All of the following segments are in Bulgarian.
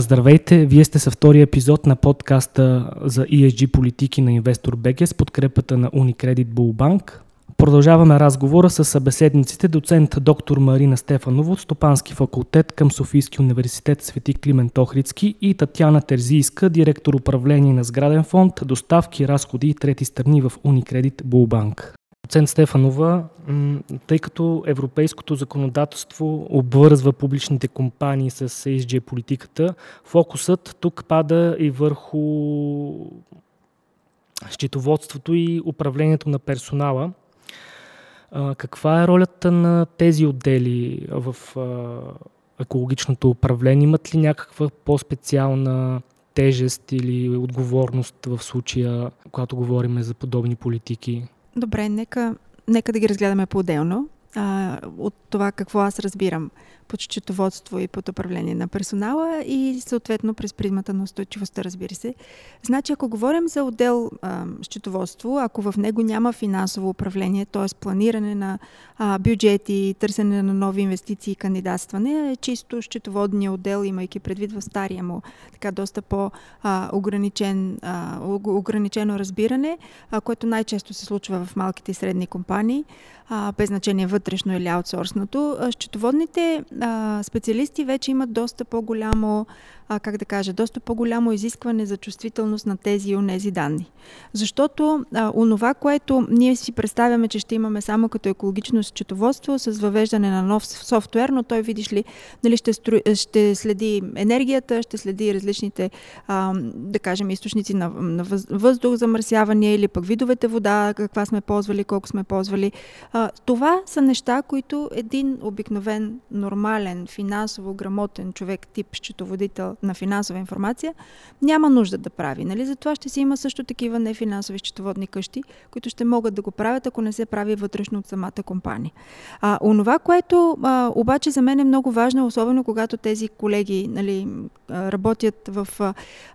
Здравейте, вие сте със втория епизод на подкаста за ESG политики на Инвестор БГ с подкрепата на Unicredit Bullbank. Продължаваме разговора с събеседниците доцент доктор Марина Стефанова от Стопански факултет към Софийски университет Свети Климент Охридски и Татьяна Терзийска, директор управление на сграден фонд, доставки, разходи и трети страни в Unicredit Bullbank. Доцент Стефанова, тъй като европейското законодателство обвързва публичните компании с ESG политиката, фокусът тук пада и върху счетоводството и управлението на персонала. Каква е ролята на тези отдели в екологичното управление? Имат ли някаква по-специална тежест или отговорност в случая, когато говорим за подобни политики? Добре, нека, нека да ги разгледаме по-отделно. От това какво аз разбирам под счетоводство и под управление на персонала и съответно през призмата на устойчивостта, разбира се. Значи, ако говорим за отдел а, счетоводство, ако в него няма финансово управление, т.е. планиране на а, бюджети, търсене на нови инвестиции и кандидатстване, е чисто счетоводния отдел, имайки предвид в стария му така доста по-ограничен, ограничено разбиране, а, което най-често се случва в малките и средни компании, а, без значение вътрешно или аутсорсното. Счетоводните специалисти вече имат доста по-голямо а, как да кажа, доста по-голямо изискване за чувствителност на тези и онези данни. Защото а, онова, което ние си представяме, че ще имаме само като екологично счетоводство с въвеждане на нов софтуер, но той, видиш ли, нали, ще, стру... ще следи енергията, ще следи различните, а, да кажем, източници на, на въздух, замърсяване или пък видовете вода, каква сме ползвали, колко сме ползвали. А, това са неща, които един обикновен, нормален, финансово грамотен човек, тип счетоводител, на финансова информация, няма нужда да прави. Нали? Затова ще си има също такива нефинансови счетоводни къщи, които ще могат да го правят, ако не се прави вътрешно от самата компания. А, онова, което а, обаче за мен е много важно, особено когато тези колеги нали, работят в,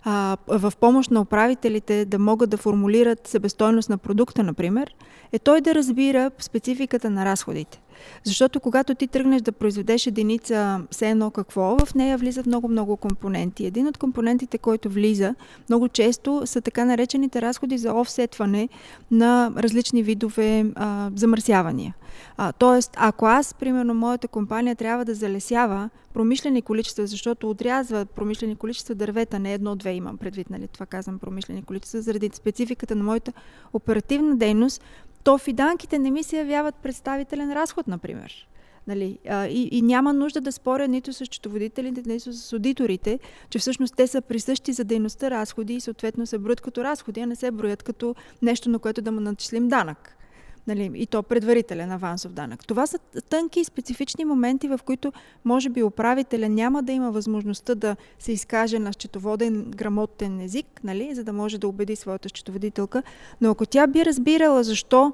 а, в помощ на управителите да могат да формулират себестойност на продукта, например, е той да разбира спецификата на разходите. Защото когато ти тръгнеш да произведеш единица все едно какво, в нея влизат много-много компоненти. Един от компонентите, който влиза много често са така наречените разходи за офсетване на различни видове а, замърсявания. А, тоест, ако аз, примерно, моята компания трябва да залесява промишлени количества, защото отрязва промишлени количества дървета, не едно-две имам предвид, нали, това казвам промишлени количества, заради спецификата на моята оперативна дейност, то фиданките не ми се явяват представителен разход, например. Нали, а, и, и няма нужда да споря нито с счетоводителите, нито с аудиторите, че всъщност те са присъщи за дейността разходи и съответно се броят като разходи, а не се броят като нещо, на което да му начислим данък нали, и то предварителен авансов данък. Това са тънки и специфични моменти, в които може би управителя няма да има възможността да се изкаже на счетоводен грамотен език, нали, за да може да убеди своята счетоводителка, но ако тя би разбирала защо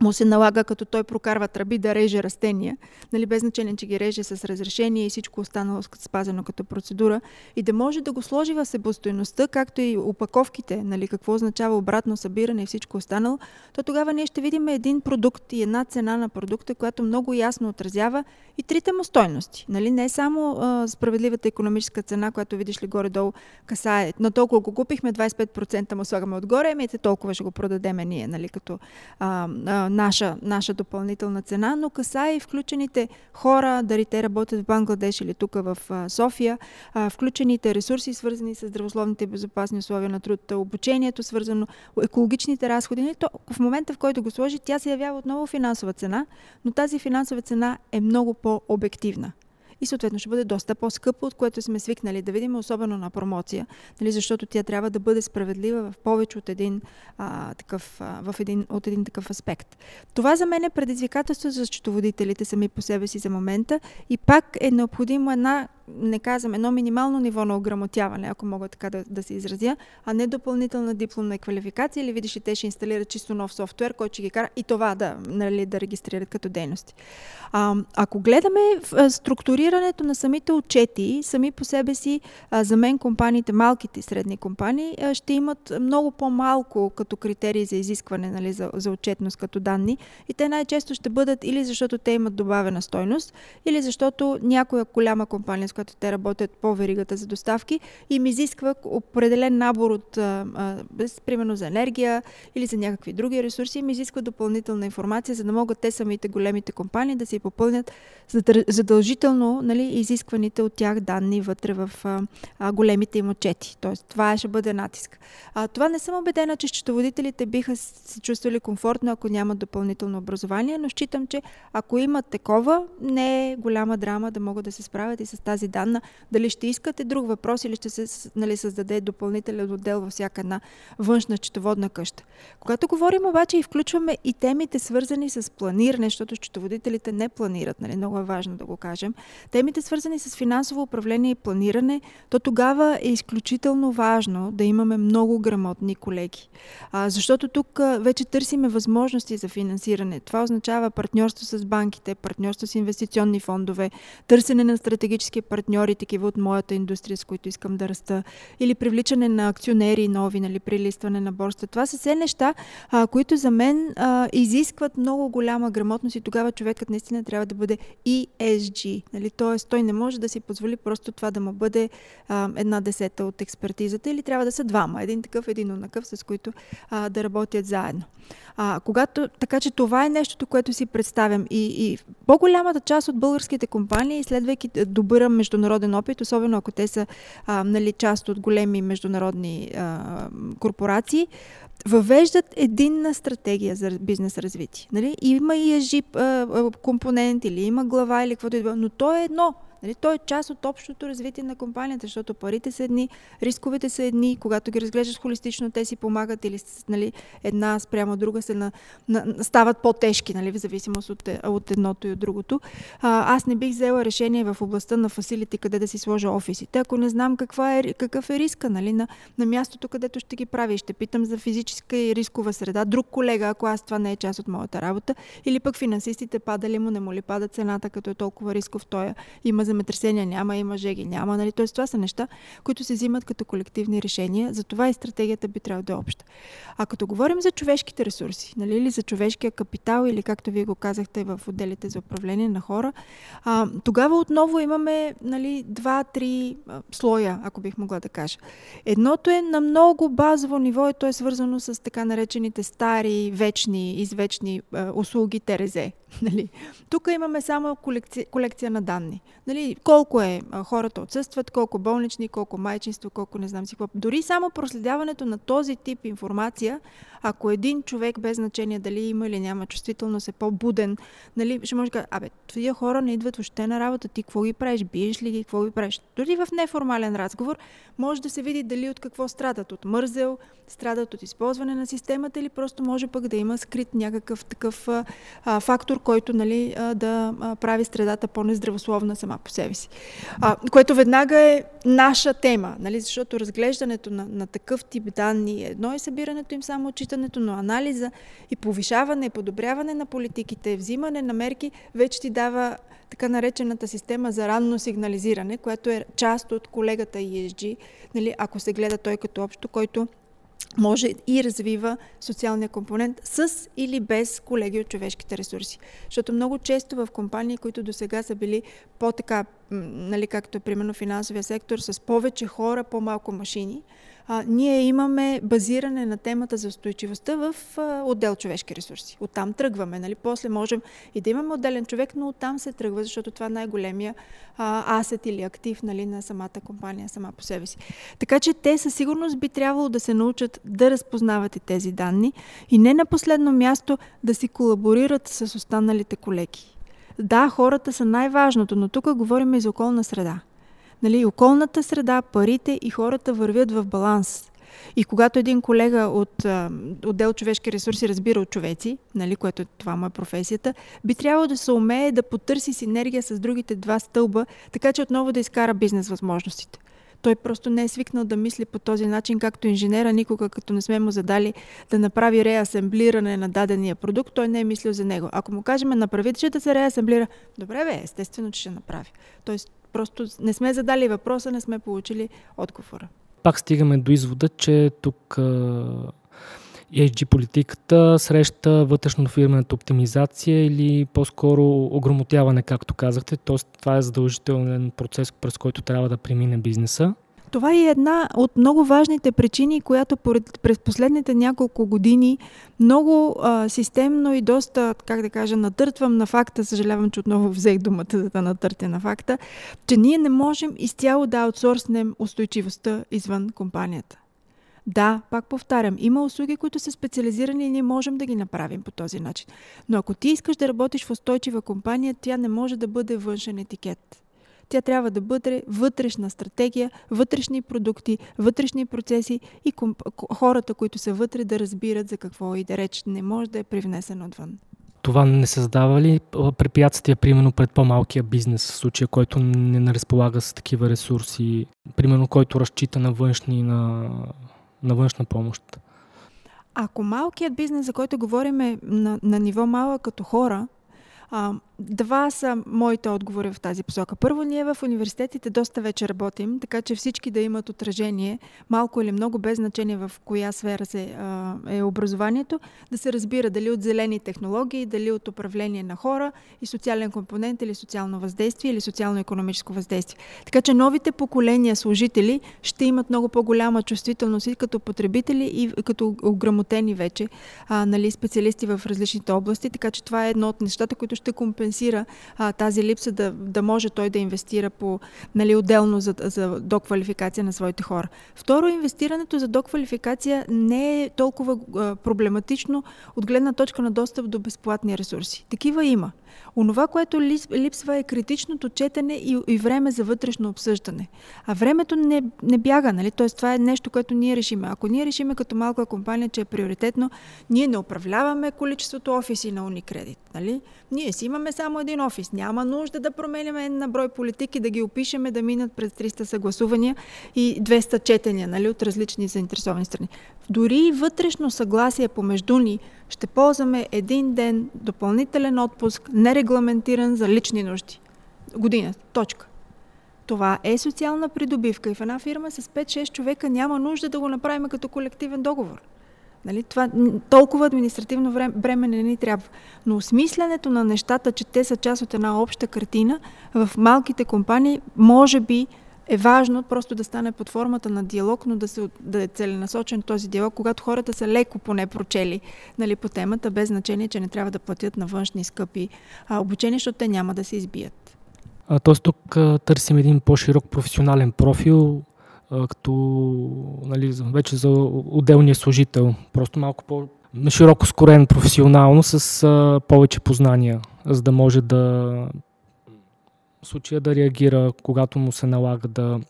му се налага, като той прокарва тръби, да реже растения, нали, без значение, че ги реже с разрешение и всичко останало спазено като процедура, и да може да го сложи в себестойността, както и упаковките, нали, какво означава обратно събиране и всичко останало, то тогава ние ще видим един продукт и една цена на продукта, която много ясно отразява и трите му стойности. Нали, не само а, справедливата економическа цена, която видиш ли горе-долу касае, на толкова го купихме, 25% му слагаме отгоре, ами толкова ще го продадеме ние, нали, като а, а, наша, наша допълнителна цена, но каса и включените хора, дали те работят в Бангладеш или тук в София, включените ресурси, свързани с здравословните и безопасни условия на труд, обучението, свързано, екологичните разходи. Нали, то в момента, в който го сложи, тя се явява отново финансова цена, но тази финансова цена е много по-обективна и съответно ще бъде доста по-скъпо, от което сме свикнали да видим, особено на промоция, нали, защото тя трябва да бъде справедлива в повече от един, а, такъв, а, в един, от един такъв аспект. Това за мен е предизвикателство за счетоводителите сами по себе си за момента и пак е необходимо една не казвам, едно минимално ниво на ограмотяване, ако мога така да, да се изразя, а не допълнителна дипломна квалификация или видиш ли те ще инсталират чисто нов софтуер, който ще ги кара и това да, нали, да регистрират като дейности. А, ако гледаме структурирането на самите отчети, сами по себе си, а, за мен компаниите, малките и средни компании, а, ще имат много по-малко като критерии за изискване нали, за, за отчетност като данни и те най-често ще бъдат или защото те имат добавена стойност, или защото някоя голяма компания, с като те работят по веригата за доставки, им изисква определен набор от, примерно за енергия или за някакви други ресурси, им изисква допълнителна информация, за да могат те самите големите компании да си попълнят задължително нали, изискваните от тях данни вътре в големите им отчети. Тоест, това ще бъде натиск. А, това не съм убедена, че счетоводителите биха се чувствали комфортно, ако нямат допълнително образование, но считам, че ако имат такова, не е голяма драма да могат да се справят и с тази данна. Дали ще искате друг въпрос или ще се нали, създаде допълнителен отдел във всяка една външна счетоводна къща. Когато говорим обаче и включваме и темите свързани с планиране, защото счетоводителите не планират, нали, много е важно да го кажем, темите свързани с финансово управление и планиране, то тогава е изключително важно да имаме много грамотни колеги. А, защото тук а, вече търсиме възможности за финансиране. Това означава партньорство с банките, партньорство с инвестиционни фондове, търсене на стратегически партньори, такива от моята индустрия, с които искам да раста, или привличане на акционери нови, нали, прилистване на борста. Това са все неща, а, които за мен а, изискват много голяма грамотност и тогава човекът наистина трябва да бъде ESG. Нали? Тоест, той не може да си позволи просто това да му бъде а, една десета от експертизата или трябва да са двама. Един такъв, един онакъв, с които а, да работят заедно. А, когато, така че това е нещото, което си представям. И, и по-голямата част от българските компании, следвайки добър международен опит, особено ако те са а, нали, част от големи международни а, корпорации, въвеждат единна стратегия за бизнес развитие. Нали? Има и ежип компонент или има глава или каквото и да но то е едно – Нали, той е част от общото развитие на компанията, защото парите са едни, рисковете са едни, когато ги разглеждаш холистично, те си помагат или нали, една спрямо друга се на, на, стават по-тежки, нали, в зависимост от, от едното и от другото. А, аз не бих взела решение в областта на фасилите, къде да си сложа офисите, ако не знам каква е, какъв е риска нали, на, на мястото, където ще ги прави. Ще питам за физическа и рискова среда. Друг колега, ако аз това не е част от моята работа, или пък финансистите пада ли му, не му ли пада цената, като е толкова рисков, той има земетресения няма, има жеги няма. Нали? Тоест това са неща, които се взимат като колективни решения. Затова и стратегията би трябвало да е обща. А като говорим за човешките ресурси, нали, или за човешкия капитал, или както вие го казахте в отделите за управление на хора, а, тогава отново имаме нали, два-три слоя, ако бих могла да кажа. Едното е на много базово ниво и то е свързано с така наречените стари, вечни, извечни услуги ТРЗ. Нали? Тук имаме само колекция, колекция на данни. Нали? Колко е а, хората отсъстват, колко болнични, колко майчинство, колко не знам си какво. Дори само проследяването на този тип информация, ако един човек без значение дали има или няма чувствителност е по-буден, нали, ще може да кажа, абе, тия хора не идват въобще на работа, ти какво ги правиш, биеш ли ги, какво ги правиш. Дори в неформален разговор може да се види дали от какво страдат, от мързел, страдат от използване на системата или просто може пък да има скрит някакъв такъв а, фактор, който нали, а, да а, прави средата по-нездравословна сама по себе си. А, което веднага е наша тема, нали, защото разглеждането на, на такъв тип данни е едно и събирането им само отчитането, но анализа и повишаване, подобряване на политиките, взимане на мерки вече ти дава така наречената система за ранно сигнализиране, която е част от колегата ESG, нали, ако се гледа той като общо, който може и развива социалния компонент с или без колеги от човешките ресурси. Защото много често в компании, които до сега са били по-така, нали, както е примерно финансовия сектор, с повече хора, по-малко машини, а, ние имаме базиране на темата за устойчивостта в а, отдел човешки ресурси. Оттам тръгваме. Нали? После можем и да имаме отделен човек, но оттам се тръгва, защото това е най-големия а, асет или актив нали, на самата компания сама по себе си. Така че те със сигурност би трябвало да се научат да разпознават и тези данни и не на последно място да си колаборират с останалите колеги. Да, хората са най-важното, но тук говорим и за околна среда. Нали, околната среда, парите и хората вървят в баланс. И когато един колега от отдел човешки ресурси разбира от човеци, нали, което това му е професията, би трябвало да се умее да потърси синергия с другите два стълба, така че отново да изкара бизнес възможностите. Той просто не е свикнал да мисли по този начин, както инженера, никога като не сме му задали да направи реасемблиране на дадения продукт, той не е мислил за него. Ако му кажем направи, че да се реасемблира, добре бе, естествено, че ще направи. Тоест, просто не сме задали въпроса, не сме получили отговора. Пак стигаме до извода, че тук ESG политиката среща вътрешно-фирмената оптимизация или по-скоро ограмотяване, както казахте. Тоест, това е задължителен процес, през който трябва да премине бизнеса. Това е една от много важните причини, която през последните няколко години много а, системно и доста, как да кажа, натъртвам на факта, съжалявам, че отново взех думата, за да натъртя на факта, че ние не можем изцяло да аутсорснем устойчивостта извън компанията. Да, пак повтарям, има услуги, които са специализирани и ние можем да ги направим по този начин. Но ако ти искаш да работиш в устойчива компания, тя не може да бъде външен етикет. Тя трябва да бъде вътрешна стратегия, вътрешни продукти, вътрешни процеси и комп- хората, които са вътре, да разбират за какво и да реч. Не може да е привнесено отвън. Това не създава ли препятствия, примерно, пред по-малкия бизнес, в случая, който не разполага с такива ресурси, примерно, който разчита на външни, на, на външна помощ? Ако малкият бизнес, за който говорим е на, на ниво малък като хора, а, Два са моите отговори в тази посока. Първо, ние в университетите доста вече работим, така че всички да имат отражение, малко или много, без значение в коя сфера се, а, е образованието, да се разбира дали от зелени технологии, дали от управление на хора и социален компонент или социално въздействие или социално-економическо въздействие. Така че новите поколения служители ще имат много по-голяма чувствителност и като потребители и като ограмотени вече а, нали, специалисти в различните области, така че това е едно от нещата, които ще компенсира а, тази липса, да, да може той да инвестира по, нали, отделно за, за доквалификация на своите хора. Второ, инвестирането за доквалификация не е толкова а, проблематично от гледна точка на достъп до безплатни ресурси. Такива има. Онова, което липсва е критичното четене и, и време за вътрешно обсъждане. А времето не, не бяга, нали? Тоест, това е нещо, което ние решиме. Ако ние решиме като малка компания, че е приоритетно, ние не управляваме количеството офиси на Уникредит. Нали? Ние си имаме само един офис. Няма нужда да променяме на брой политики, да ги опишеме, да минат през 300 съгласувания и 200 четения нали, от различни заинтересовани страни. Дори и вътрешно съгласие помежду ни ще ползваме един ден допълнителен отпуск, нерегламентиран за лични нужди. Година. Точка. Това е социална придобивка и в една фирма с 5-6 човека няма нужда да го направим като колективен договор. Нали? Това, толкова административно време, не ни трябва. Но осмислянето на нещата, че те са част от една обща картина, в малките компании може би е важно просто да стане под формата на диалог, но да, се, да е целенасочен този диалог, когато хората са леко поне прочели нали, по темата, без значение, че не трябва да платят на външни скъпи а, обучения, защото те няма да се избият. тоест тук а, търсим един по-широк професионален профил, а, като нали, вече за отделния служител. Просто малко по- широко скорен професионално с а, повече познания, за да може да случая да реагира, когато му се налага да,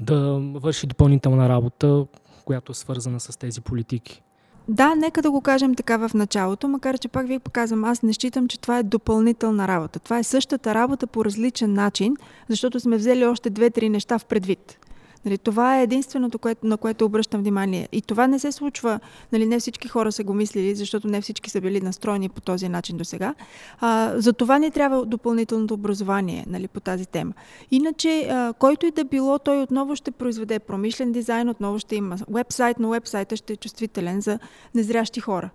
да върши допълнителна работа, която е свързана с тези политики. Да, нека да го кажем така в началото, макар че пак ви показвам, аз не считам, че това е допълнителна работа. Това е същата работа по различен начин, защото сме взели още две-три неща в предвид. Нали, това е единственото, което, на което обръщам внимание. И това не се случва, нали, не всички хора са го мислили, защото не всички са били настроени по този начин до сега. за това ни трябва допълнителното образование нали, по тази тема. Иначе, а, който и да било, той отново ще произведе промишлен дизайн, отново ще има вебсайт, но вебсайта ще е чувствителен за незрящи хора.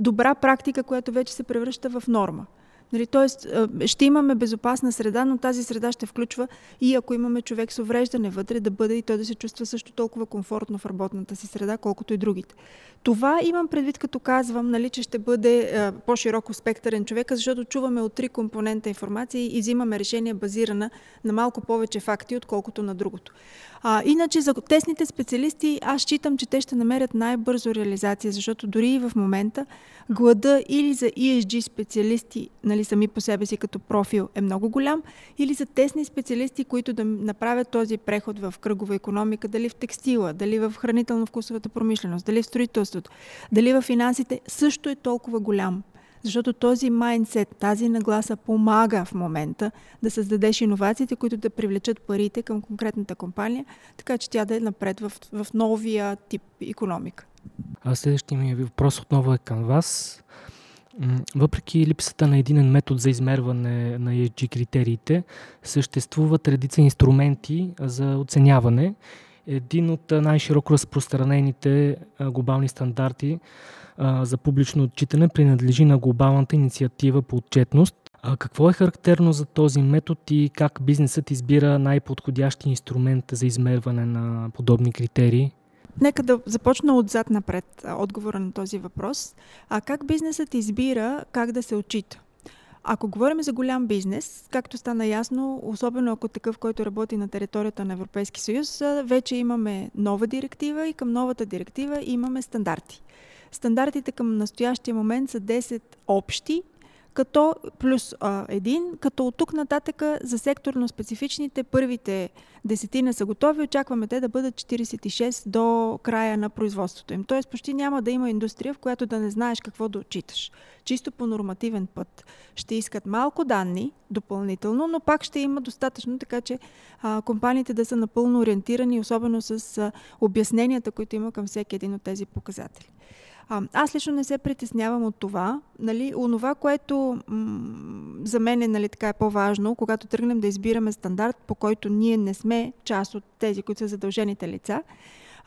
Добра практика, която вече се превръща в норма. Нали, тоест, ще имаме безопасна среда, но тази среда ще включва и ако имаме човек с увреждане вътре, да бъде и той да се чувства също толкова комфортно в работната си среда, колкото и другите. Това имам предвид, като казвам, нали, че ще бъде а, по-широко спектърен човек, защото чуваме от три компонента информация и взимаме решение базирана на малко повече факти, отколкото на другото. А, иначе за тесните специалисти аз считам, че те ще намерят най-бързо реализация, защото дори и в момента глада или за ESG специалисти, нали, сами по себе си като профил е много голям, или за тесни специалисти, които да направят този преход в кръгова економика, дали в текстила, дали в хранително-вкусовата промишленост, дали в строителството, дали в финансите, също е толкова голям. Защото този майндсет, тази нагласа помага в момента да създадеш иновациите, които да привлечат парите към конкретната компания, така че тя да е напред в, в новия тип економика. А следващия ми въпрос отново е към вас. Въпреки липсата на един метод за измерване на ESG критериите, съществуват редица инструменти за оценяване един от най-широко разпространените глобални стандарти за публично отчитане принадлежи на глобалната инициатива по отчетност. Какво е характерно за този метод и как бизнесът избира най-подходящи инструмент за измерване на подобни критерии? Нека да започна отзад напред отговора на този въпрос. А как бизнесът избира как да се отчита? Ако говорим за голям бизнес, както стана ясно, особено ако такъв, който работи на територията на Европейски съюз, вече имаме нова директива и към новата директива имаме стандарти. Стандартите към настоящия момент са 10 общи като плюс а, един, като от тук нататък за секторно специфичните първите десетина са готови, очакваме те да бъдат 46 до края на производството им. Тоест почти няма да има индустрия, в която да не знаеш какво да отчиташ. Чисто по нормативен път. Ще искат малко данни допълнително, но пак ще има достатъчно, така че а, компаниите да са напълно ориентирани, особено с а, обясненията, които има към всеки един от тези показатели. Аз лично не се притеснявам от това. Нали, онова, което м- за мен е, нали, така е по-важно, когато тръгнем да избираме стандарт, по който ние не сме част от тези, които са задължените лица,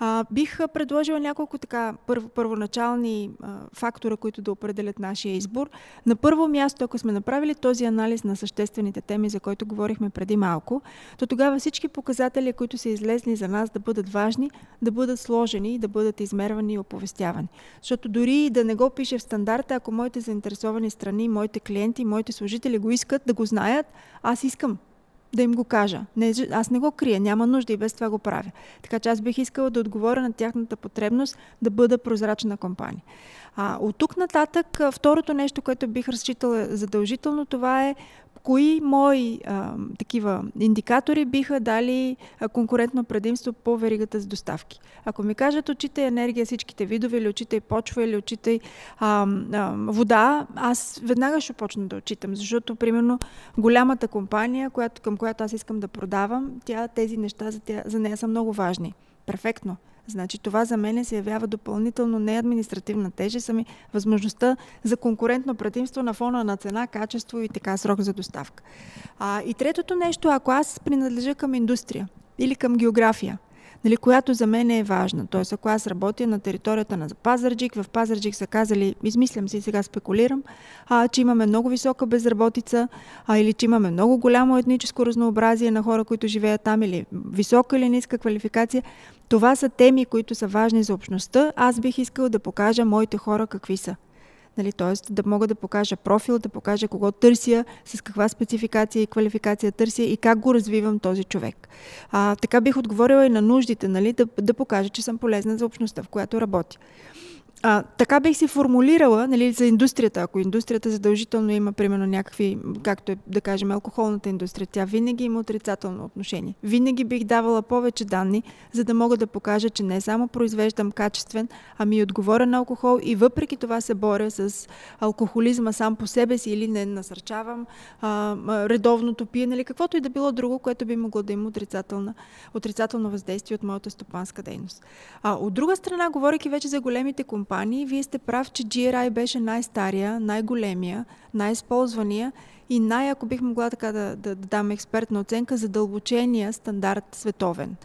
а, бих предложила няколко така първо, първоначални а, фактора, които да определят нашия избор. На първо място, ако сме направили този анализ на съществените теми, за които говорихме преди малко, то тогава всички показатели, които са излезли за нас да бъдат важни, да бъдат сложени, да бъдат измервани и оповестявани. Защото дори да не го пише в стандарта, ако моите заинтересовани страни, моите клиенти, моите служители го искат да го знаят, аз искам да им го кажа. Не, аз не го крия, няма нужда и без това го правя. Така че аз бих искала да отговоря на тяхната потребност да бъда прозрачна компания. А, от тук нататък, второто нещо, което бих разчитала задължително, това е кои мои а, такива индикатори биха дали конкурентно предимство по веригата с доставки. Ако ми кажат, очитай енергия всичките видове, или очитай почва, или а, вода, аз веднага ще почна да отчитам, защото, примерно, голямата компания, която, към която аз искам да продавам, тя, тези неща за, тя, за нея са много важни. Перфектно. Значи това за мен се явява допълнително не административна тежест, ами възможността за конкурентно предимство на фона на цена, качество и така срок за доставка. А, и третото нещо, ако аз принадлежа към индустрия или към география, нали, която за мен е важна. Тоест, ако аз работя на територията на Пазарджик, в Пазарджик са казали, измислям си, сега спекулирам, а, че имаме много висока безработица, а, или че имаме много голямо етническо разнообразие на хора, които живеят там, или висока или ниска квалификация, това са теми, които са важни за общността. Аз бих искал да покажа моите хора какви са. Нали, т.е. да мога да покажа профил, да покажа кого търся, с каква спецификация и квалификация търся и как го развивам този човек. А, така бих отговорила и на нуждите, нали, да, да покажа, че съм полезна за общността, в която работя. А, така бих си формулирала нали, за индустрията. Ако индустрията задължително има, примерно, някакви, както е, да кажем, алкохолната индустрия, тя винаги има отрицателно отношение. Винаги бих давала повече данни, за да мога да покажа, че не само произвеждам качествен, ами и отговорен алкохол и въпреки това се боря с алкохолизма сам по себе си или не насърчавам а, редовното пиене или каквото и да било друго, което би могло да има отрицателно въздействие от моята стопанска дейност. А, от друга страна, говоряки вече за големите компании, компании, вие сте прав, че GRI беше най-стария, най-големия, най-използвания и най, ако бих могла така да, да, да дам експертна оценка, задълбочения стандарт световен.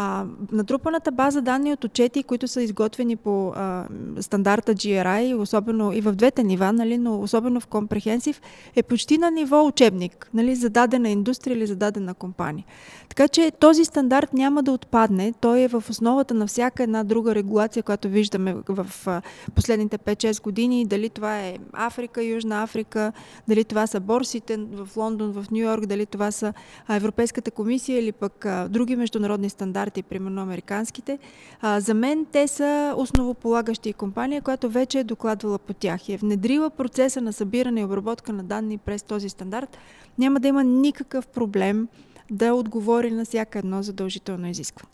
А, натрупаната база данни от отчети, които са изготвени по а, стандарта GRI, особено и в двете нива, нали, но особено в компрехенсив, е почти на ниво учебник, нали, за дадена индустрия или за дадена компания. Така че този стандарт няма да отпадне. Той е в основата на всяка една друга регулация, която виждаме в последните 5-6 години. Дали това е Африка, Южна Африка, дали това са борсите в Лондон, в Нью Йорк, дали това са Европейската комисия или пък други международни стандарти, примерно американските. За мен те са основополагащи компания, която вече е докладвала по тях и е внедрила процеса на събиране и обработка на данни през този стандарт. Няма да има никакъв проблем да отговори на всяка едно задължително изискване.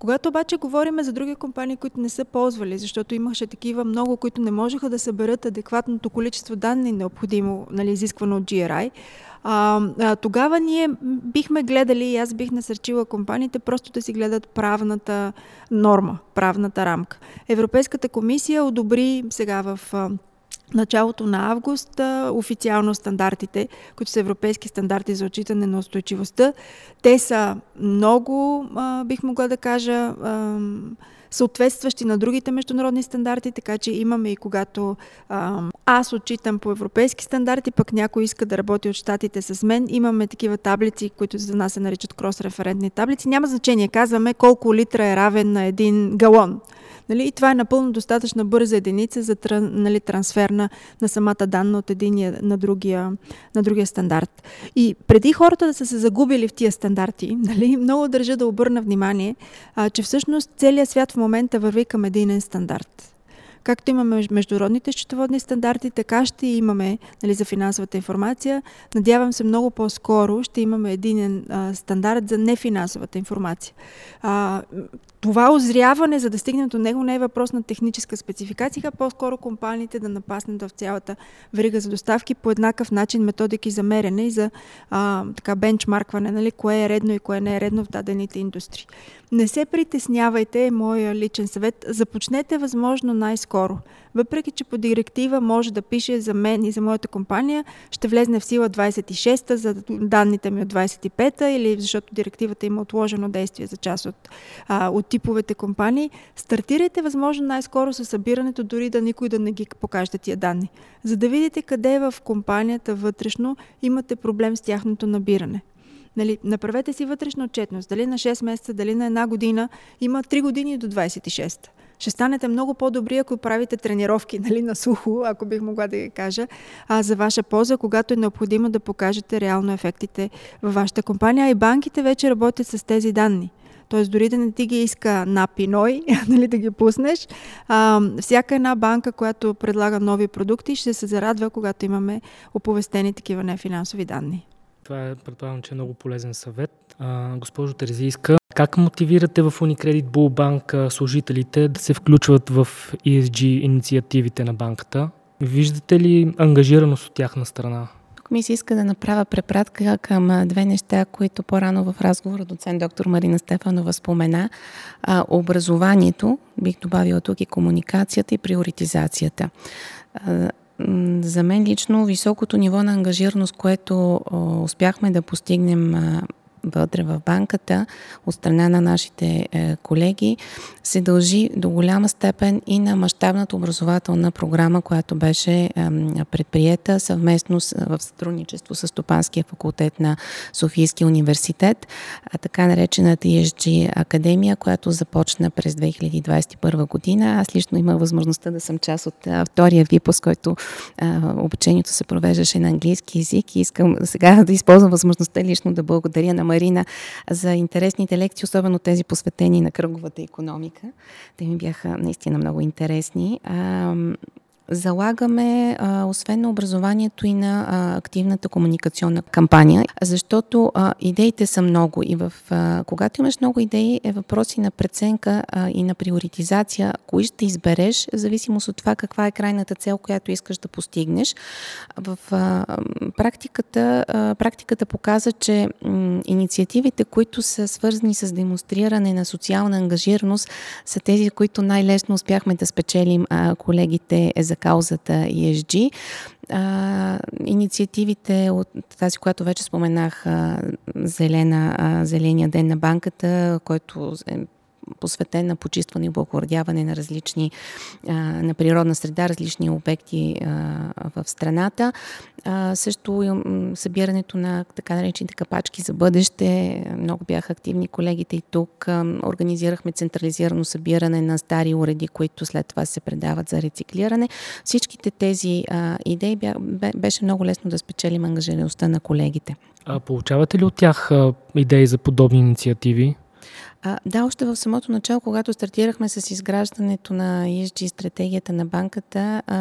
Когато обаче говорим за други компании, които не са ползвали, защото имаше такива много, които не можеха да съберат адекватното количество данни, необходимо, нали, изисквано от GRI, а, а, тогава ние бихме гледали и аз бих насърчила компаниите просто да си гледат правната норма, правната рамка. Европейската комисия одобри сега в началото на август официално стандартите, които са европейски стандарти за отчитане на устойчивостта. Те са много, бих могла да кажа, съответстващи на другите международни стандарти, така че имаме и когато аз отчитам по европейски стандарти, пък някой иска да работи от щатите с мен, имаме такива таблици, които за нас се наричат крос-референтни таблици. Няма значение, казваме колко литра е равен на един галон. Нали? И това е напълно достатъчна бърза единица за нали, трансфер на, на самата данна от единия на другия, на другия стандарт. И преди хората да са се загубили в тия стандарти, нали, много държа да обърна внимание, а, че всъщност целият свят в момента върви към единен стандарт. Както имаме международните счетоводни стандарти, така ще имаме нали, за финансовата информация. Надявам се много по-скоро ще имаме един а, стандарт за нефинансовата информация. А, това озряване, за да стигнем до него, не е въпрос на техническа спецификация, а по-скоро компаниите да напаснат в цялата верига за доставки по еднакъв начин методики за мерене и за а, така бенчмаркване, нали, кое е редно и кое не е редно в дадените индустрии. Не се притеснявайте, е моя личен съвет. Започнете възможно най-скоро. Въпреки, че по директива може да пише за мен и за моята компания, ще влезне в сила 26-та за данните ми от 25-та или защото директивата има отложено действие за част от, а, от типовете компании, стартирайте възможно най-скоро с събирането, дори да никой да не ги покаже тия данни, за да видите къде в компанията вътрешно имате проблем с тяхното набиране. Нали, направете си вътрешна отчетност. Дали на 6 месеца, дали на една година. Има 3 години до 26. Ще станете много по-добри, ако правите тренировки нали, на сухо, ако бих могла да ги кажа, а, за ваша полза, когато е необходимо да покажете реално ефектите във вашата компания. А и банките вече работят с тези данни. Т.е. дори да не ти ги иска на пиной, нали, да ги пуснеш, а, всяка една банка, която предлага нови продукти, ще се зарадва, когато имаме оповестени такива нефинансови данни. Това е, предполагам, че е много полезен съвет. А, госпожо Терезийска, как мотивирате в Unicredit Bull служителите да се включват в ESG инициативите на банката? Виждате ли ангажираност от тяхна страна? ми се иска да направя препратка към две неща, които по-рано в разговора доцент доктор Марина Стефанова спомена. А, образованието, бих добавила тук и комуникацията и приоритизацията. За мен лично високото ниво на ангажираност, което успяхме да постигнем вътре в банката от страна на нашите е, колеги се дължи до голяма степен и на мащабната образователна програма, която беше предприета съвместно с, в сътрудничество с Стопанския факултет на Софийския университет, а така наречената ESG Академия, която започна през 2021 година. Аз лично имах възможността да съм част от втория випуск, който а, обучението се провеждаше на английски язик и искам сега да използвам възможността лично да благодаря на Марина за интересните лекции, особено тези посветени на кръговата економика. Те ми бяха наистина много интересни залагаме, а, освен на образованието и на а, активната комуникационна кампания, защото а, идеите са много и в, а, когато имаш много идеи е въпроси на преценка а, и на приоритизация, кои ще избереш, в зависимост от това каква е крайната цел, която искаш да постигнеш. В а, практиката, а, практиката показа, че м, инициативите, които са свързани с демонстриране на социална ангажираност, са тези, които най-лесно успяхме да спечелим а, колегите за каузата ESG. А, инициативите от тази, която вече споменах, а, зелена, а, Зеления ден на банката, който е посветен на почистване и благородяване на различни, на природна среда, различни обекти в страната. Също събирането на така наречените капачки за бъдеще. Много бяха активни колегите и тук. Организирахме централизирано събиране на стари уреди, които след това се предават за рециклиране. Всичките тези идеи беше много лесно да спечелим ангажираността на колегите. А получавате ли от тях идеи за подобни инициативи? А, да, още в самото начало, когато стартирахме с изграждането на ESG стратегията на банката, а,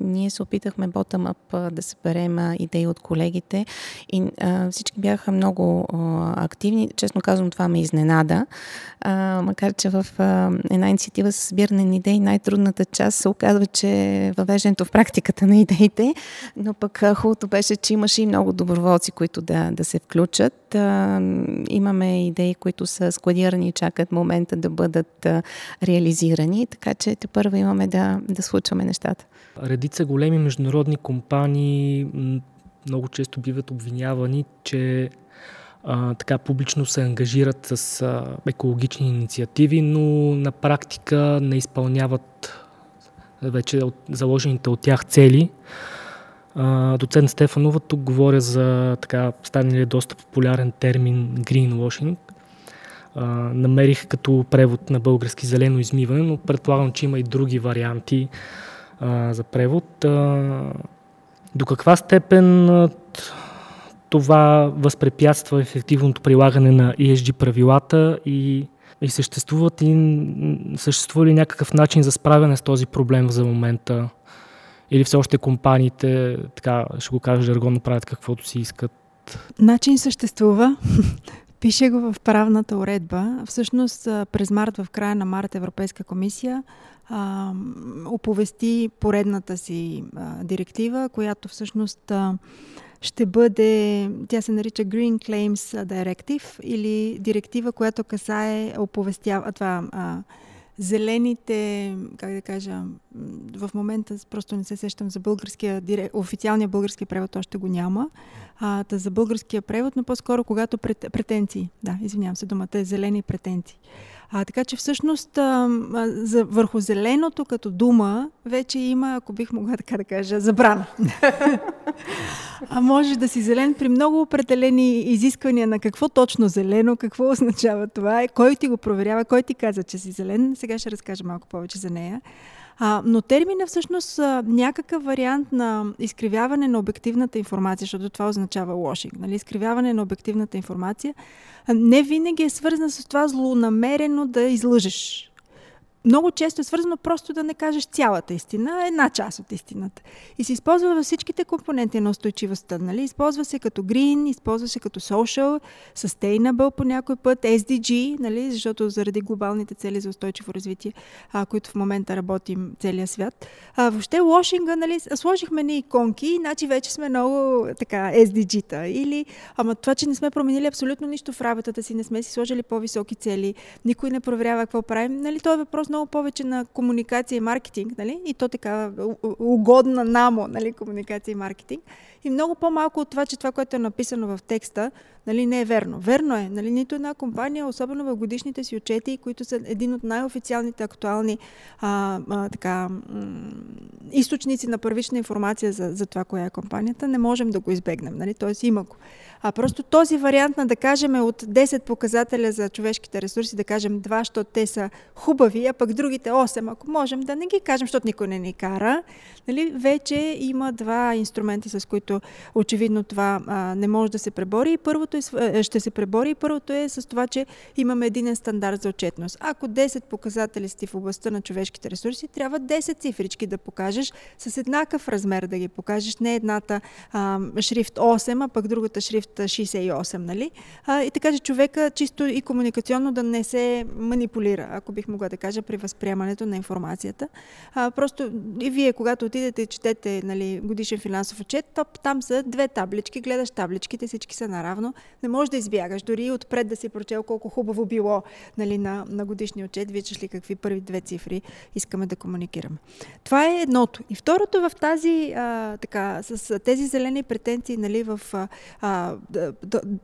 ние се опитахме bottom-up да съберем идеи от колегите и а, всички бяха много а, активни. Честно казвам, това ме изненада, а, макар че в а, една инициатива за събиране на идеи най-трудната част се оказва, че въвеждането в практиката на идеите, но пък хубавото беше, че имаше и много доброволци, които да, да се включат. А, имаме идеи, които са складирани страни чакат момента да бъдат реализирани, така че те първо имаме да, да случваме нещата. Редица големи международни компании много често биват обвинявани, че а, така публично се ангажират с а, екологични инициативи, но на практика не изпълняват вече от, заложените от тях цели. А, доцент Стефанова тук говоря за така станали доста популярен термин greenwashing. А, намерих като превод на български зелено измиване, но предполагам, че има и други варианти а, за превод. А, до каква степен това възпрепятства ефективното прилагане на ESG правилата и, и съществуват и съществува ли някакъв начин за справяне с този проблем за момента? Или все още компаниите, така ще го кажа жаргонно, правят каквото си искат? Начин съществува. Пише го в правната уредба. Всъщност през март, в края на март Европейска комисия а, оповести поредната си а, директива, която всъщност а, ще бъде, тя се нарича Green Claims Directive или директива, която касае оповестява това а, зелените, как да кажа, в момента просто не се сещам за българския, официалния български превод още го няма, а, да за българския превод, но по-скоро когато прет, претенции, да, извинявам се, думата е зелени претенции. А, така че всъщност а, за, върху зеленото като дума вече има, ако бих могла така да кажа, забрана. а може да си зелен при много определени изисквания на какво точно зелено, какво означава това, кой ти го проверява, кой ти каза, че си зелен. Сега ще разкажа малко повече за нея. А, но термина всъщност а, някакъв вариант на изкривяване на обективната информация, защото това означава лошинг, нали? изкривяване на обективната информация, не винаги е свързан с това злонамерено да излъжеш много често е свързано просто да не кажеш цялата истина, една част от истината. И се използва във всичките компоненти на устойчивостта. Нали? Използва се като green, използва се като social, sustainable по някой път, SDG, нали? защото заради глобалните цели за устойчиво развитие, а, които в момента работим целия свят. А, въобще лошинга, нали? сложихме ни иконки, значи вече сме много така SDG-та. Или, ама това, че не сме променили абсолютно нищо в работата си, не сме си сложили по-високи цели, никой не проверява какво правим, нали? Това е въпрос много повече на комуникация и маркетинг, нали? И то така угодна намо, нали? Комуникация и маркетинг. И много по-малко от това, че това, което е написано в текста, нали, не е верно. Верно е. Нали, нито една компания, особено в годишните си отчети, които са един от най-официалните актуални а, а, така, източници на първична информация за, за това, коя е компанията, не можем да го избегнем. Нали? Тоест има го. А просто този вариант на да кажем от 10 показателя за човешките ресурси, да кажем 2, защото те са хубави, а пък другите 8, ако можем да не ги кажем, защото никой не ни кара, нали, вече има два инструменти, с които очевидно това а, не може да се пребори. И първото е, ще се пребори и първото е с това, че имаме един стандарт за отчетност. Ако 10 показатели сте в областта на човешките ресурси, трябва 10 цифрички да покажеш с еднакъв размер да ги покажеш, не едната а, шрифт 8, а пък другата шрифт 68, нали? А, и така че човека чисто и комуникационно да не се манипулира, ако бих могла да кажа, при възприемането на информацията. А, просто и вие, когато отидете и четете нали, годишен финансов отчет, то там са две таблички, гледаш табличките, всички са наравно. Не можеш да избягаш, дори и отпред да си прочел колко хубаво било нали, на, на годишния отчет, виждаш ли какви първи две цифри искаме да комуникираме. Това е едното. И второто в тази, а, така, с тези зелени претенции, нали, в а,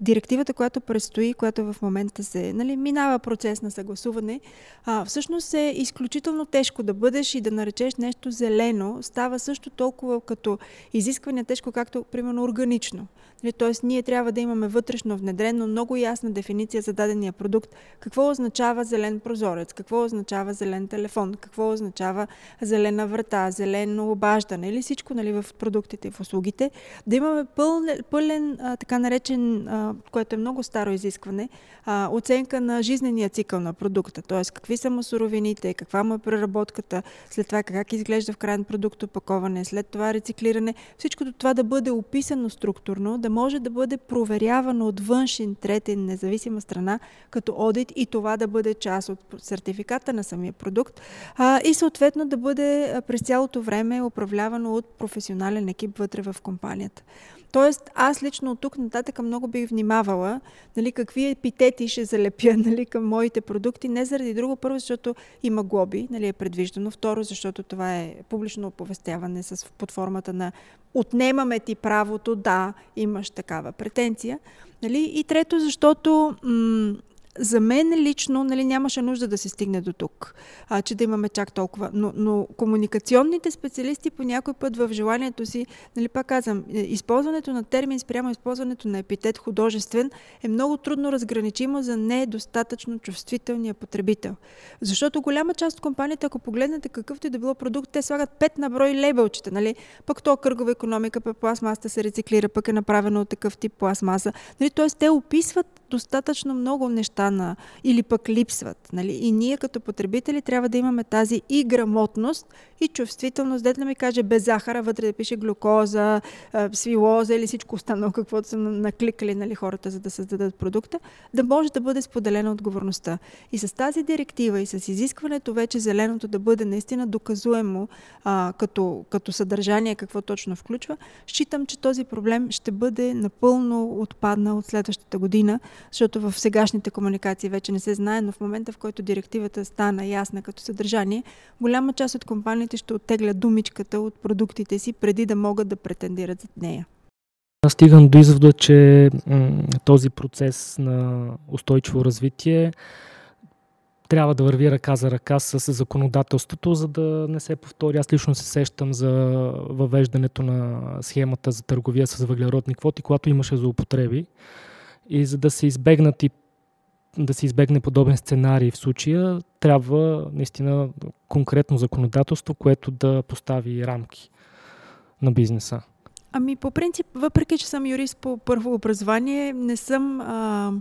директивата, която предстои, която в момента се нали, минава процес на съгласуване, а, всъщност е изключително тежко да бъдеш и да наречеш нещо зелено. Става също толкова като изискване тежко, както примерно органично. Нали, тоест, ние трябва да имаме вътрешно внедрено много ясна дефиниция за дадения продукт. Какво означава зелен прозорец, какво означава зелен телефон, какво означава зелена врата, зелено обаждане или всичко нали, в продуктите в услугите. Да имаме пълен, пълен а, така наречен, а, което е много старо изискване, а, оценка на жизнения цикъл на продукта. Т.е. какви са му суровините, каква му е преработката, след това как изглежда в крайен продукт опаковане, след това рециклиране. Всичкото това да бъде описано структурно, да може да бъде проверявано от външен, третен, независима страна, като одит и това да бъде част от сертификата на самия продукт а, и съответно да бъде през цялото време управлявано от професионален екип вътре в компанията. Тоест, аз лично от тук нататък много бих внимавала нали, какви епитети ще залепя нали, към моите продукти, не заради друго, първо, защото има глоби, нали, е предвиждано, второ, защото това е публично оповестяване с, под формата на отнемаме ти правото, да, имаш такава претенция. Нали? И трето, защото м- за мен лично нали, нямаше нужда да се стигне до тук, а, че да имаме чак толкова. Но, но комуникационните специалисти по някой път в желанието си, нали, пак казвам, е, използването на термин спрямо използването на епитет художествен е много трудно разграничимо за недостатъчно чувствителния потребител. Защото голяма част от компаниите, ако погледнете какъвто и да било продукт, те слагат пет на брой лейбълчета. Нали? Пък то кръгова економика, пък пластмасата се рециклира, пък е направено от такъв тип пластмаса. Нали? Тоест те описват достатъчно много неща на, или пък липсват. Нали? И ние като потребители трябва да имаме тази и грамотност, и чувствителност, дете да ми каже без захара, вътре да пише глюкоза, свилоза или всичко останало, каквото са накликали нали, хората, за да създадат продукта, да може да бъде споделена отговорността. И с тази директива и с изискването вече зеленото да бъде наистина доказуемо а, като, като съдържание, какво точно включва, считам, че този проблем ще бъде напълно отпаднал от следващата година, защото в сегашните комуникации вече не се знае, но в момента, в който директивата стана ясна като съдържание, голяма част от компаниите ще оттеглят думичката от продуктите си, преди да могат да претендират за нея. Аз стигам до извода, че този процес на устойчиво развитие трябва да върви ръка за ръка с законодателството, за да не се повтори. Аз лично се сещам за въвеждането на схемата за търговия с въглеродни квоти, когато имаше злоупотреби. И за да се избегнат и да се избегне подобен сценарий в случая, трябва наистина конкретно законодателство, което да постави рамки на бизнеса. Ами, по принцип, въпреки, че съм юрист по първо образование, не съм а,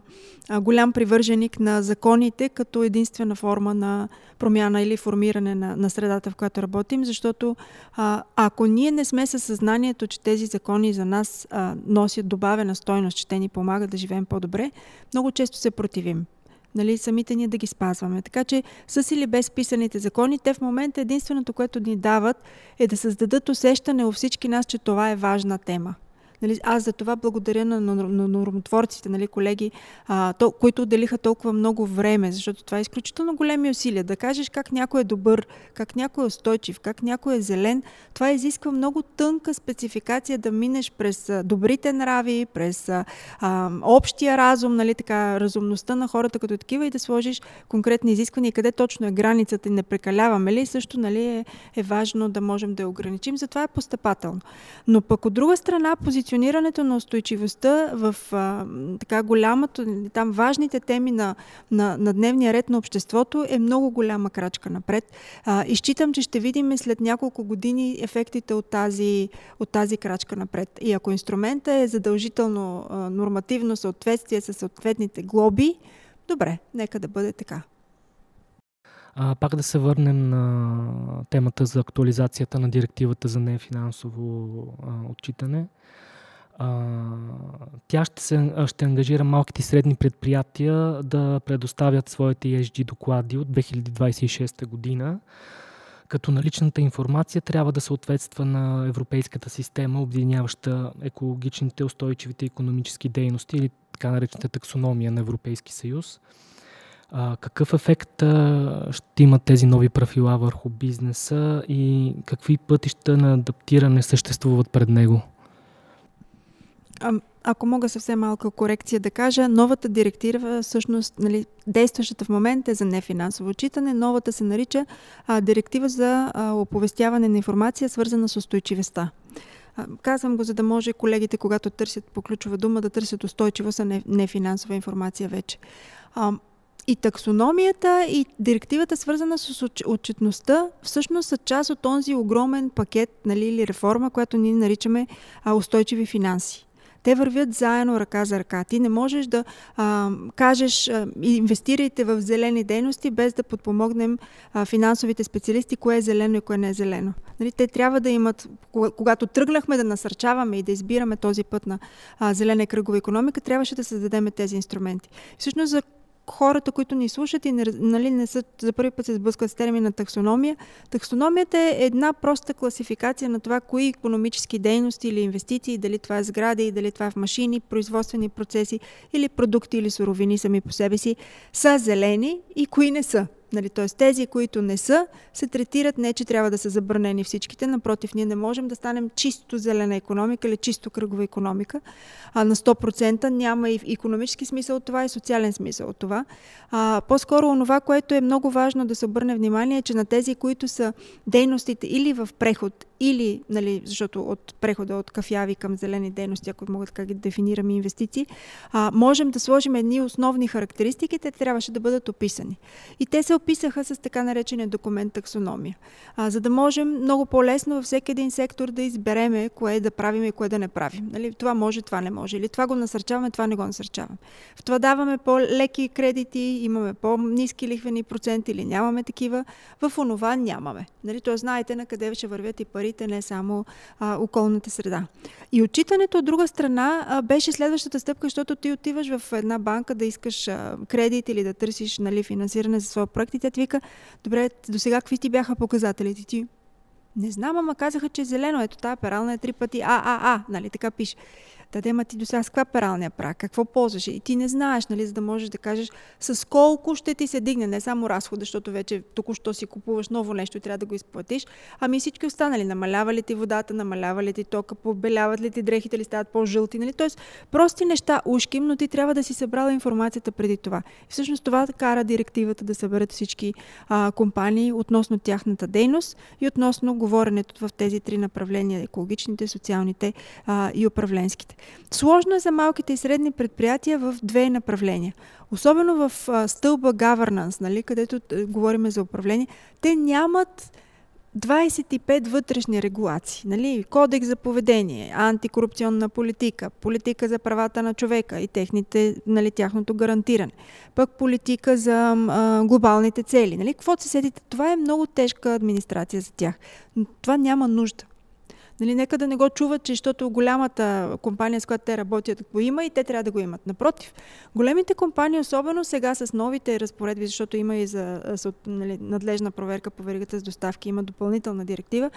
голям привърженик на законите като единствена форма на промяна или формиране на, на средата, в която работим, защото а, ако ние не сме със съзнанието, че тези закони за нас а, носят добавена стойност, че те ни помагат да живеем по-добре, много често се противим нали, самите ние да ги спазваме. Така че с или без писаните закони, те в момента единственото, което ни дават е да създадат усещане у всички нас, че това е важна тема. Нали, аз за това благодаря на, на, на нормотворците, нали, колеги, а, то, които отделиха толкова много време, защото това е изключително големи усилия. Да кажеш как някой е добър, как някой е устойчив, как някой е зелен, това изисква много тънка спецификация да минеш през добрите нрави, през а, общия разум, нали, така, разумността на хората като такива и да сложиш конкретни изисквания, къде точно е границата и не прекаляваме ли, също нали, е, е важно да можем да я ограничим, затова е постъпателно. Но пък от друга страна, позиционирането позиционирането на устойчивостта в а, така голямото, там важните теми на, на, на дневния ред на обществото е много голяма крачка напред. А, и считам, че ще видим след няколко години ефектите от тази, от тази крачка напред. И ако инструмента е задължително а, нормативно съответствие с съответните глоби, добре, нека да бъде така. А, пак да се върнем на темата за актуализацията на директивата за нефинансово а, отчитане тя ще, се, ще ангажира малките и средни предприятия да предоставят своите ESG доклади от 2026 година, като наличната информация трябва да съответства на европейската система, обединяваща екологичните, устойчивите економически дейности или така наречената таксономия на Европейски съюз. Какъв ефект ще имат тези нови правила върху бизнеса и какви пътища на адаптиране съществуват пред него? А, ако мога съвсем малка корекция да кажа, новата директива, всъщност, нали, действащата в момента е за нефинансово отчитане, новата се нарича а, директива за а, оповестяване на информация, свързана с устойчивостта. Казвам го, за да може колегите, когато търсят по ключова дума, да търсят устойчивост, а не, информация вече. А, и таксономията, и директивата, свързана с отчетността, всъщност са част от този огромен пакет нали, или реформа, която ние наричаме а, устойчиви финанси. Те вървят заедно ръка за ръка. Ти не можеш да а, кажеш а, инвестирайте в зелени дейности, без да подпомогнем а, финансовите специалисти, кое е зелено и кое не е зелено. Нали, те трябва да имат, когато тръгнахме да насърчаваме и да избираме този път на а, зелена и кръгова економика, трябваше да създадем тези инструменти. Всъщност за хората, които ни слушат и не, нали, не са за първи път се сблъскват с термина таксономия. Таксономията е една проста класификация на това, кои економически дейности или инвестиции, дали това е сгради, дали това е в машини, производствени процеси или продукти или суровини сами по себе си, са зелени и кои не са. Нали, т.е. тези, които не са, се третират не, че трябва да са забранени всичките. Напротив, ние не можем да станем чисто зелена економика или чисто кръгова економика. А на 100% няма и економически смисъл от това и социален смисъл от това. А, по-скоро онова, което е много важно да се обърне внимание, е, че на тези, които са дейностите или в преход, или, нали, защото от прехода от кафяви към зелени дейности, ако могат така ги дефинираме инвестиции, а, можем да сложим едни основни характеристики, те трябваше да бъдат описани. И те се описаха с така наречения документ таксономия, а, за да можем много по-лесно във всеки един сектор да избереме кое да правим и кое да не правим. Нали, това може, това не може. Или това го насърчаваме, това не го насърчаваме. В това даваме по-леки кредити, имаме по-низки лихвени проценти или нямаме такива. В онова нямаме. Нали, то знаете на къде ще вървят и пари парите, не само а, околната среда. И отчитането от друга страна а, беше следващата стъпка, защото ти отиваш в една банка да искаш а, кредит или да търсиш нали, финансиране за своя проект и тя ти вика, добре, до сега какви ти бяха показателите? Ти не знам, ама казаха, че е зелено. Ето тази перална е три пъти А, А, А, нали така пише. Да, да, ти до сега с каква пералния прак? Какво ползваш? И ти не знаеш, нали, за да можеш да кажеш с колко ще ти се дигне, не само разхода, защото вече току-що си купуваш ново нещо и трябва да го изплатиш, ами всички останали. Намалява ли ти водата, намалява ли ти тока, побеляват ли ти дрехите, ли стават по-жълти, нали? Тоест, прости неща, ушким, но ти трябва да си събрала информацията преди това. И всъщност това кара директивата да съберат всички а, компании относно тяхната дейност и относно говоренето в тези три направления екологичните, социалните а, и управленските. Сложно е за малките и средни предприятия в две направления. Особено в а, стълба governance, нали, където говорим за управление, те нямат 25 вътрешни регулации. Нали? Кодекс за поведение, антикорупционна политика, политика за правата на човека и техните, нали, тяхното гарантиране. Пък политика за а, глобалните цели. Нали? Какво се седите? Това е много тежка администрация за тях. Но това няма нужда. Нали, нека да не го чуват, че защото голямата компания, с която те работят, го има и те трябва да го имат. Напротив, големите компании, особено сега с новите разпоредби, защото има и за нали, надлежна проверка по веригата с доставки, има допълнителна директива,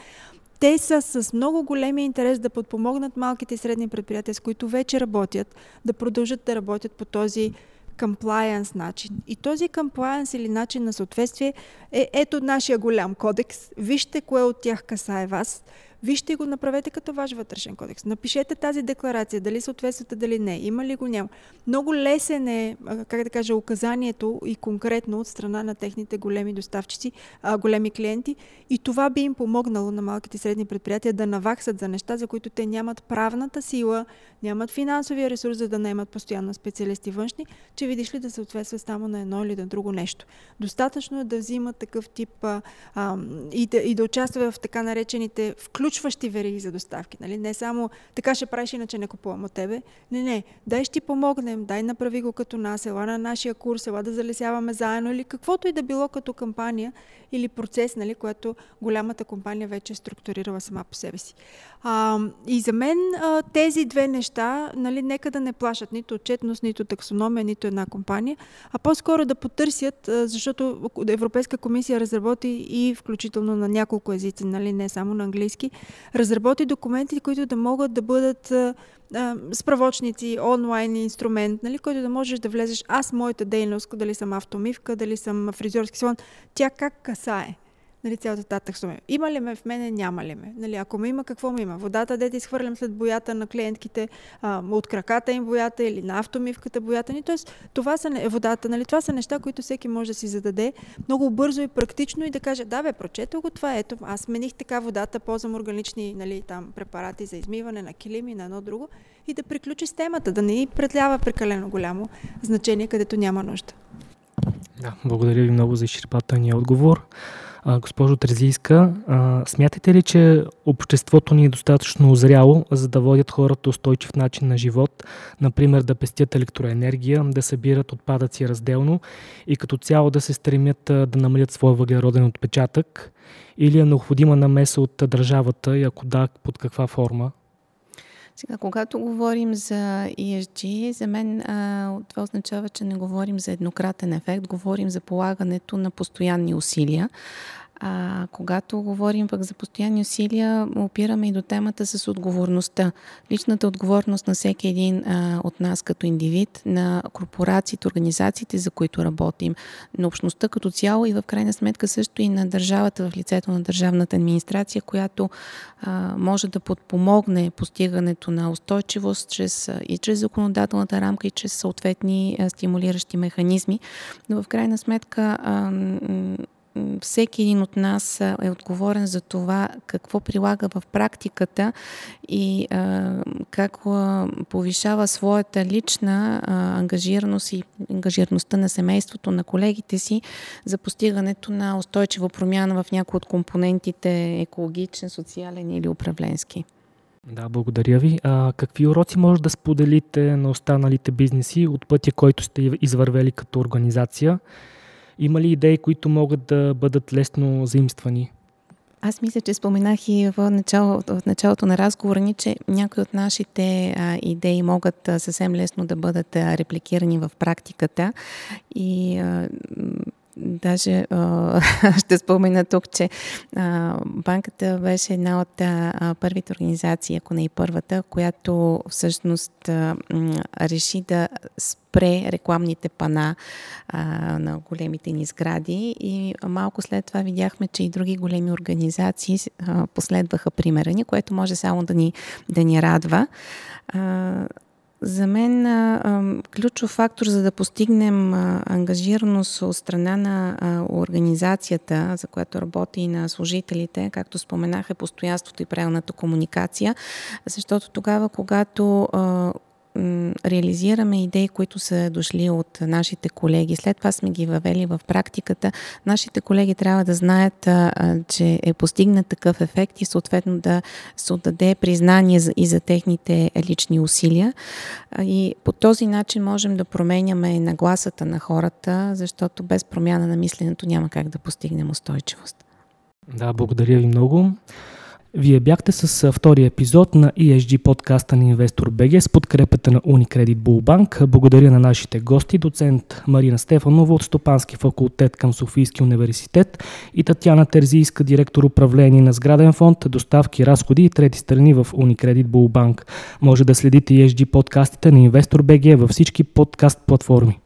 те са с много големи интерес да подпомогнат малките и средни предприятия, с които вече работят, да продължат да работят по този compliance начин. И този compliance или начин на съответствие е ето нашия голям кодекс. Вижте кое от тях касае вас. Вижте го, направете като ваш вътрешен кодекс. Напишете тази декларация, дали съответствате, дали не. Има ли го, няма. Много лесен е, как да кажа, указанието и конкретно от страна на техните големи доставчици, големи клиенти. И това би им помогнало на малките и средни предприятия да наваксат за неща, за които те нямат правната сила, нямат финансовия ресурс, за да наемат постоянно специалисти външни, че видиш ли да съответства само на едно или на друго нещо. Достатъчно е да взимат такъв тип а, а, и, да, и да участва в така наречените включ включващи вериги за доставки. Нали? Не само така ще правиш, иначе не купувам от тебе. Не, не. Дай ще ти помогнем, дай направи го като нас, ела на нашия курс, ела да залесяваме заедно или каквото и да било като кампания или процес, нали, което голямата компания вече е структурирала сама по себе си. А, и за мен а, тези две неща, нали, нека да не плашат нито отчетност, нито таксономия, нито една компания, а по-скоро да потърсят, а, защото Европейска комисия разработи и включително на няколко езици, нали, не само на английски, разработи документи, които да могат да бъдат а, справочници, онлайн инструмент, нали, който да можеш да влезеш. Аз, моята дейност, дали съм автомивка, дали съм фризьорски салон, тя как касае нали, цялата тази таксономия. Има ли ме в мене, няма ли ме? Нали, ако ме има, какво ме има? Водата, дете изхвърлям след боята на клиентките, а, от краката им боята или на автомивката боята ни. Тоест, това са водата, нали, това са неща, които всеки може да си зададе много бързо и практично и да каже, да бе, прочетох го това, ето, аз смених така водата, ползвам органични нали, там, препарати за измиване на килими, на едно друго и да приключи с темата, да не предлява прекалено голямо значение, където няма нужда. Да, благодаря ви много за изчерпателния отговор. Госпожо Трезийска, смятате ли, че обществото ни е достатъчно озряло, за да водят хората устойчив начин на живот, например да пестят електроенергия, да събират отпадъци разделно и като цяло да се стремят да намалят своя въглероден отпечатък? Или е необходима намеса от държавата и ако да, под каква форма? Сега, когато говорим за ESG, за мен а, това означава, че не говорим за еднократен ефект, говорим за полагането на постоянни усилия. А когато говорим пък за постоянни усилия, опираме и до темата с отговорността. Личната отговорност на всеки един а, от нас като индивид, на корпорациите, организациите, за които работим, на общността като цяло и в крайна сметка също и на държавата в лицето на държавната администрация, която а, може да подпомогне постигането на устойчивост чрез, и чрез законодателната рамка и чрез съответни а, стимулиращи механизми. Но в крайна сметка а, всеки един от нас е отговорен за това какво прилага в практиката и а, как повишава своята лична а, ангажираност и ангажираността на семейството, на колегите си за постигането на устойчива промяна в някои от компонентите екологичен, социален или управленски. Да, благодаря ви. А, какви уроци може да споделите на останалите бизнеси от пътя, който сте извървели като организация? Има ли идеи, които могат да бъдат лесно заимствани? Аз мисля, че споменах и в, начало, в началото на разговора ни, че някои от нашите а, идеи могат а, съвсем лесно да бъдат а, репликирани в практиката и а, Даже а, ще спомена тук, че а, банката беше една от а, първите организации, ако не и първата, която всъщност а, реши да спре рекламните пана а, на големите ни сгради и малко след това видяхме, че и други големи организации а, последваха примера ни, което може само да ни, да ни радва. А, за мен а, ключов фактор за да постигнем а, ангажираност от страна на а, организацията, за която работи и на служителите, както споменах, е постоянството и правилната комуникация, защото тогава, когато реализираме идеи, които са дошли от нашите колеги. След това сме ги въвели в практиката. Нашите колеги трябва да знаят, че е постигнат такъв ефект и съответно да се отдаде признание и за техните лични усилия. И по този начин можем да променяме нагласата на хората, защото без промяна на мисленето няма как да постигнем устойчивост. Да, благодаря ви много. Вие бяхте с втория епизод на ESG подкаста на Инвестор БГ с подкрепата на Unicredit Bullbank. Благодаря на нашите гости, доцент Марина Стефанова от Стопански факултет към Софийски университет и Татьяна Терзийска, директор управление на сграден фонд, доставки, разходи и трети страни в Unicredit Bullbank. Може да следите ESG подкастите на Инвестор БГ във всички подкаст платформи.